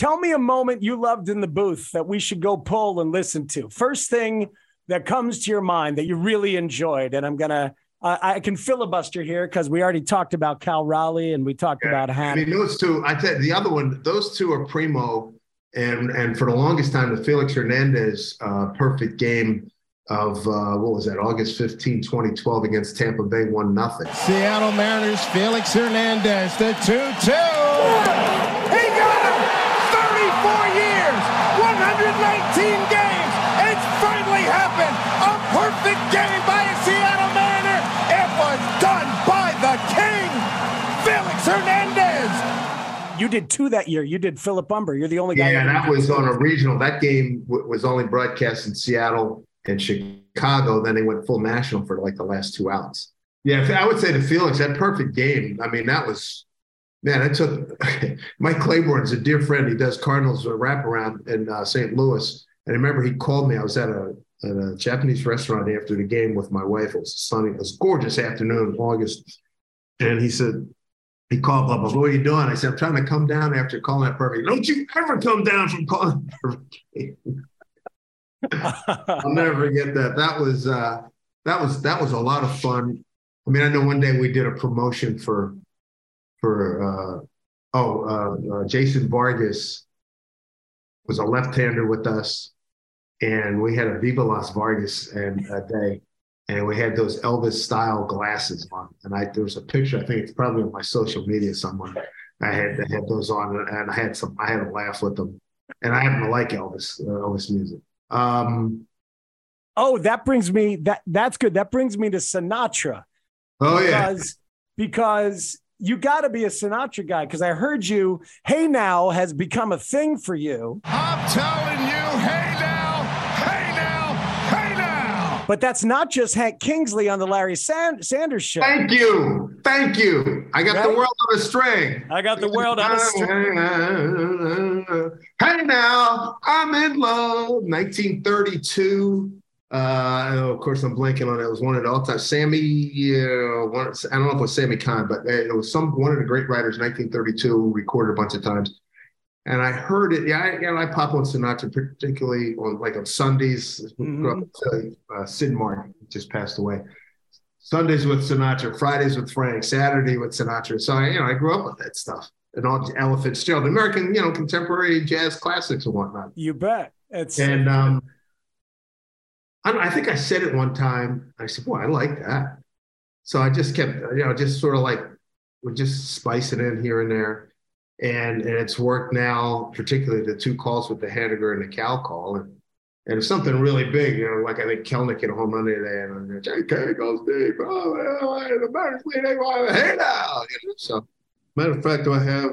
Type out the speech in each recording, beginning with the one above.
tell me a moment you loved in the booth that we should go pull and listen to. First thing that comes to your mind that you really enjoyed, and I'm gonna. Uh, I can filibuster here because we already talked about Cal Raleigh and we talked yeah. about Hannah. I mean, those two. I tell the other one. Those two are primo, and and for the longest time, the Felix Hernandez uh, perfect game of uh, what was that August 15, 2012 against Tampa Bay, one nothing. Seattle Mariners Felix Hernandez, the 2-2. You did two that year. You did Philip Humber. You're the only guy. Yeah, that was on a regional. That game w- was only broadcast in Seattle and Chicago. Then they went full national for like the last two outs. Yeah, I would say to Felix, that perfect game. I mean, that was man. I took Mike Claiborne's a dear friend. He does Cardinals wraparound in uh, St. Louis, and I remember he called me. I was at a at a Japanese restaurant after the game with my wife. It was sunny. It was gorgeous afternoon, in August, and he said, he called blah, blah, blah. What are you doing? I said, I'm trying to come down after calling that perfect. Don't you ever come down from calling perfect. I'll never forget that. That was uh, that was that was a lot of fun. I mean, I know one day we did a promotion for for uh, oh uh, uh Jason Vargas was a left-hander with us, and we had a Viva Las Vargas and a day, and we had those Elvis style glasses on. And I there was a picture, I think it's probably on my social media somewhere. I had I had those on and I had some I had a laugh with them. And I happen to like Elvis, uh, Elvis music. Um Oh, that brings me that that's good. That brings me to Sinatra. Oh yeah. Because because you got to be a Sinatra guy because I heard you. Hey now has become a thing for you. I'm telling you, hey now, hey now, hey now. but that's not just Hank Kingsley on the Larry Sand- Sanders show. Thank you. Thank you. I got right? the world on a string. I got the world on a string. Hey now, I'm in love. 1932. Uh, of course, I'm blanking on it. It was one of the all-time Sammy. Uh, one, I don't know if it was Sammy Cahn, but it was some one of the great writers, 1932, recorded a bunch of times and I heard it. Yeah, I, know, I pop on Sinatra, particularly on like on Sundays. Mm-hmm. Uh, Sid Mark just passed away. Sundays with Sinatra, Fridays with Frank, Saturday with Sinatra. So I, you know, I grew up with that stuff and all Ella Fitzgerald, American, you know, contemporary jazz classics and whatnot. You bet. It's and um, I, I think I said it one time. I said, "Boy, I like that." So I just kept, you know, just sort of like would just spice it in here and there and and it's worked now, particularly the two calls with the Haniger and the Cal call, and and if something really big, you know, like I think Kelenic hit a home run today, and JK goes deep, oh, the Mariners lead, they want hey now, you know. So, matter of fact, do I have?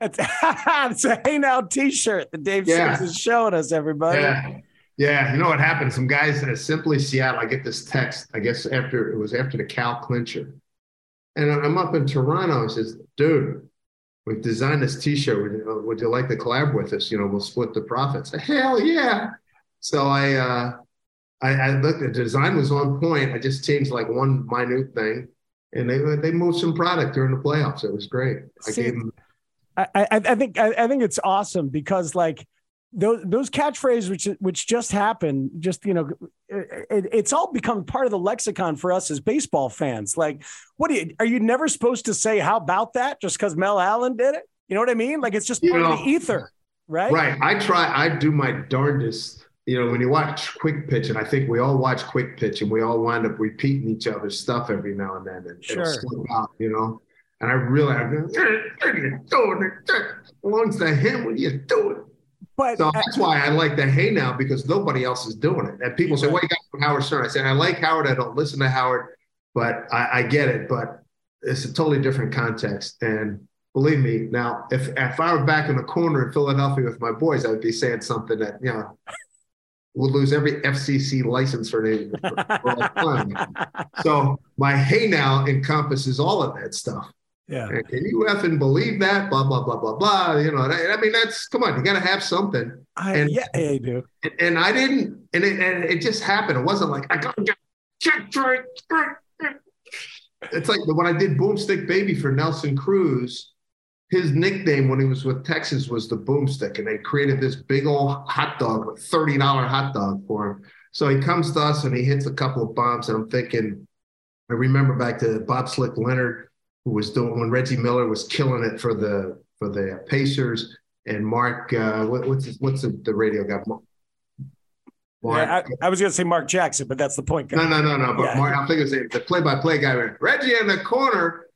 It's, it's a hey now T-shirt that Dave yeah. is showing us, everybody. Yeah. Yeah, you know what happened? Some guys at Simply Seattle. I get this text. I guess after it was after the Cal clincher, and I'm up in Toronto. He says, dude, we've designed this T-shirt. Would you, would you like to collab with us? You know, we'll split the profits. Hell yeah! So I, uh, I, I looked. The design was on point. I just changed like one minute thing, and they they moved some product during the playoffs. It was great. I See, gave them. I, I, I think I, I think it's awesome because like those those catchphrases which which just happened just you know it, it's all become part of the lexicon for us as baseball fans. Like what do you are you never supposed to say how about that? just because mel allen did it? You know what i mean? Like it's just part know, of the ether right? Right. I try i do my darndest you know when you watch quick pitch and i think we all watch quick pitch and we all wind up repeating each other's stuff every now and then and sure. it'll slip out you know? And i really i go what are you doing belongs to him what are you doing but so that's why I like the hey now because nobody else is doing it. And people say, "Well, you got from Howard Stern." I say, "I like Howard. I don't listen to Howard, but I, I get it. But it's a totally different context." And believe me, now if if I were back in the corner in Philadelphia with my boys, I would be saying something that you know we'll lose every FCC license for, for, for so my hey now encompasses all of that stuff. Yeah. And can you effing believe that? Blah blah blah blah blah. You know, I mean, that's come on. You got to have something. I, and yeah, I do. And, and I didn't, and it, and it just happened. It wasn't like I got check. It's like when I did Boomstick Baby for Nelson Cruz. his nickname when he was with Texas was the boomstick, and they created this big old hot dog, $30 hot dog for him. So he comes to us and he hits a couple of bombs, and I'm thinking, I remember back to Bob Slick Leonard, who was doing when Reggie Miller was killing it for the for the Pacers, and Mark, uh, what, what's his, what's the, the radio guy? Mark, yeah, I, I, was going to say Mark Jackson, but that's the point. Guy. No, no, no, no. But yeah. Mark, I'm thinking the play-by-play guy. Reggie in the corner,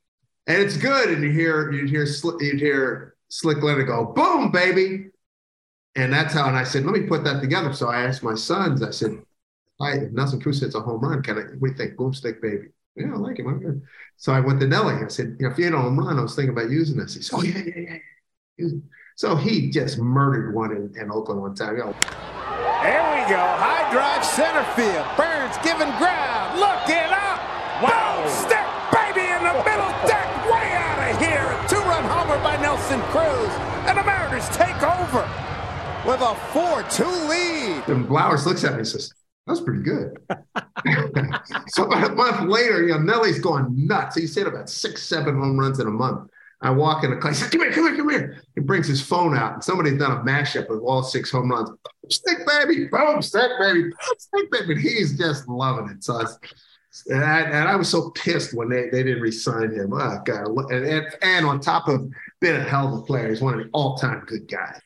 and it's good. And you hear you hear you'd hear Slick Leonard go, "Boom, baby," and that's how. And I said, "Let me put that together." So I asked my sons. I said, "Hi, if Nelson Cruz hits a home run, can I? We think boomstick, baby." Yeah, I like him. I'm good. So I went to Nelly. I said, you know, if you hit a home run, I was thinking about using this. He said, "Oh yeah, yeah, yeah." So he just murdered one in, in Oakland one time. You know, there we go. High drive center field. Burns giving ground. Looking up. Wow. Boom, stick, baby, in the middle deck. Way out of here. A two-run homer by Nelson Cruz. And the Mariners take over with a 4-2 lead. And Blowers looks at me and says, that's pretty good. so about a month later, you know, Nelly's going nuts. He's hit about six, seven home runs in a month. I walk in the class. Come here, come here, come here. He brings his phone out, and somebody's done a mashup of all six home runs. Stick baby, boom, stick baby, stick baby. He's just loving it. So, and I, and I was so pissed when they, they didn't resign him. Oh God! And, and, and on top of being a hell of a player, he's one of the all time good guys.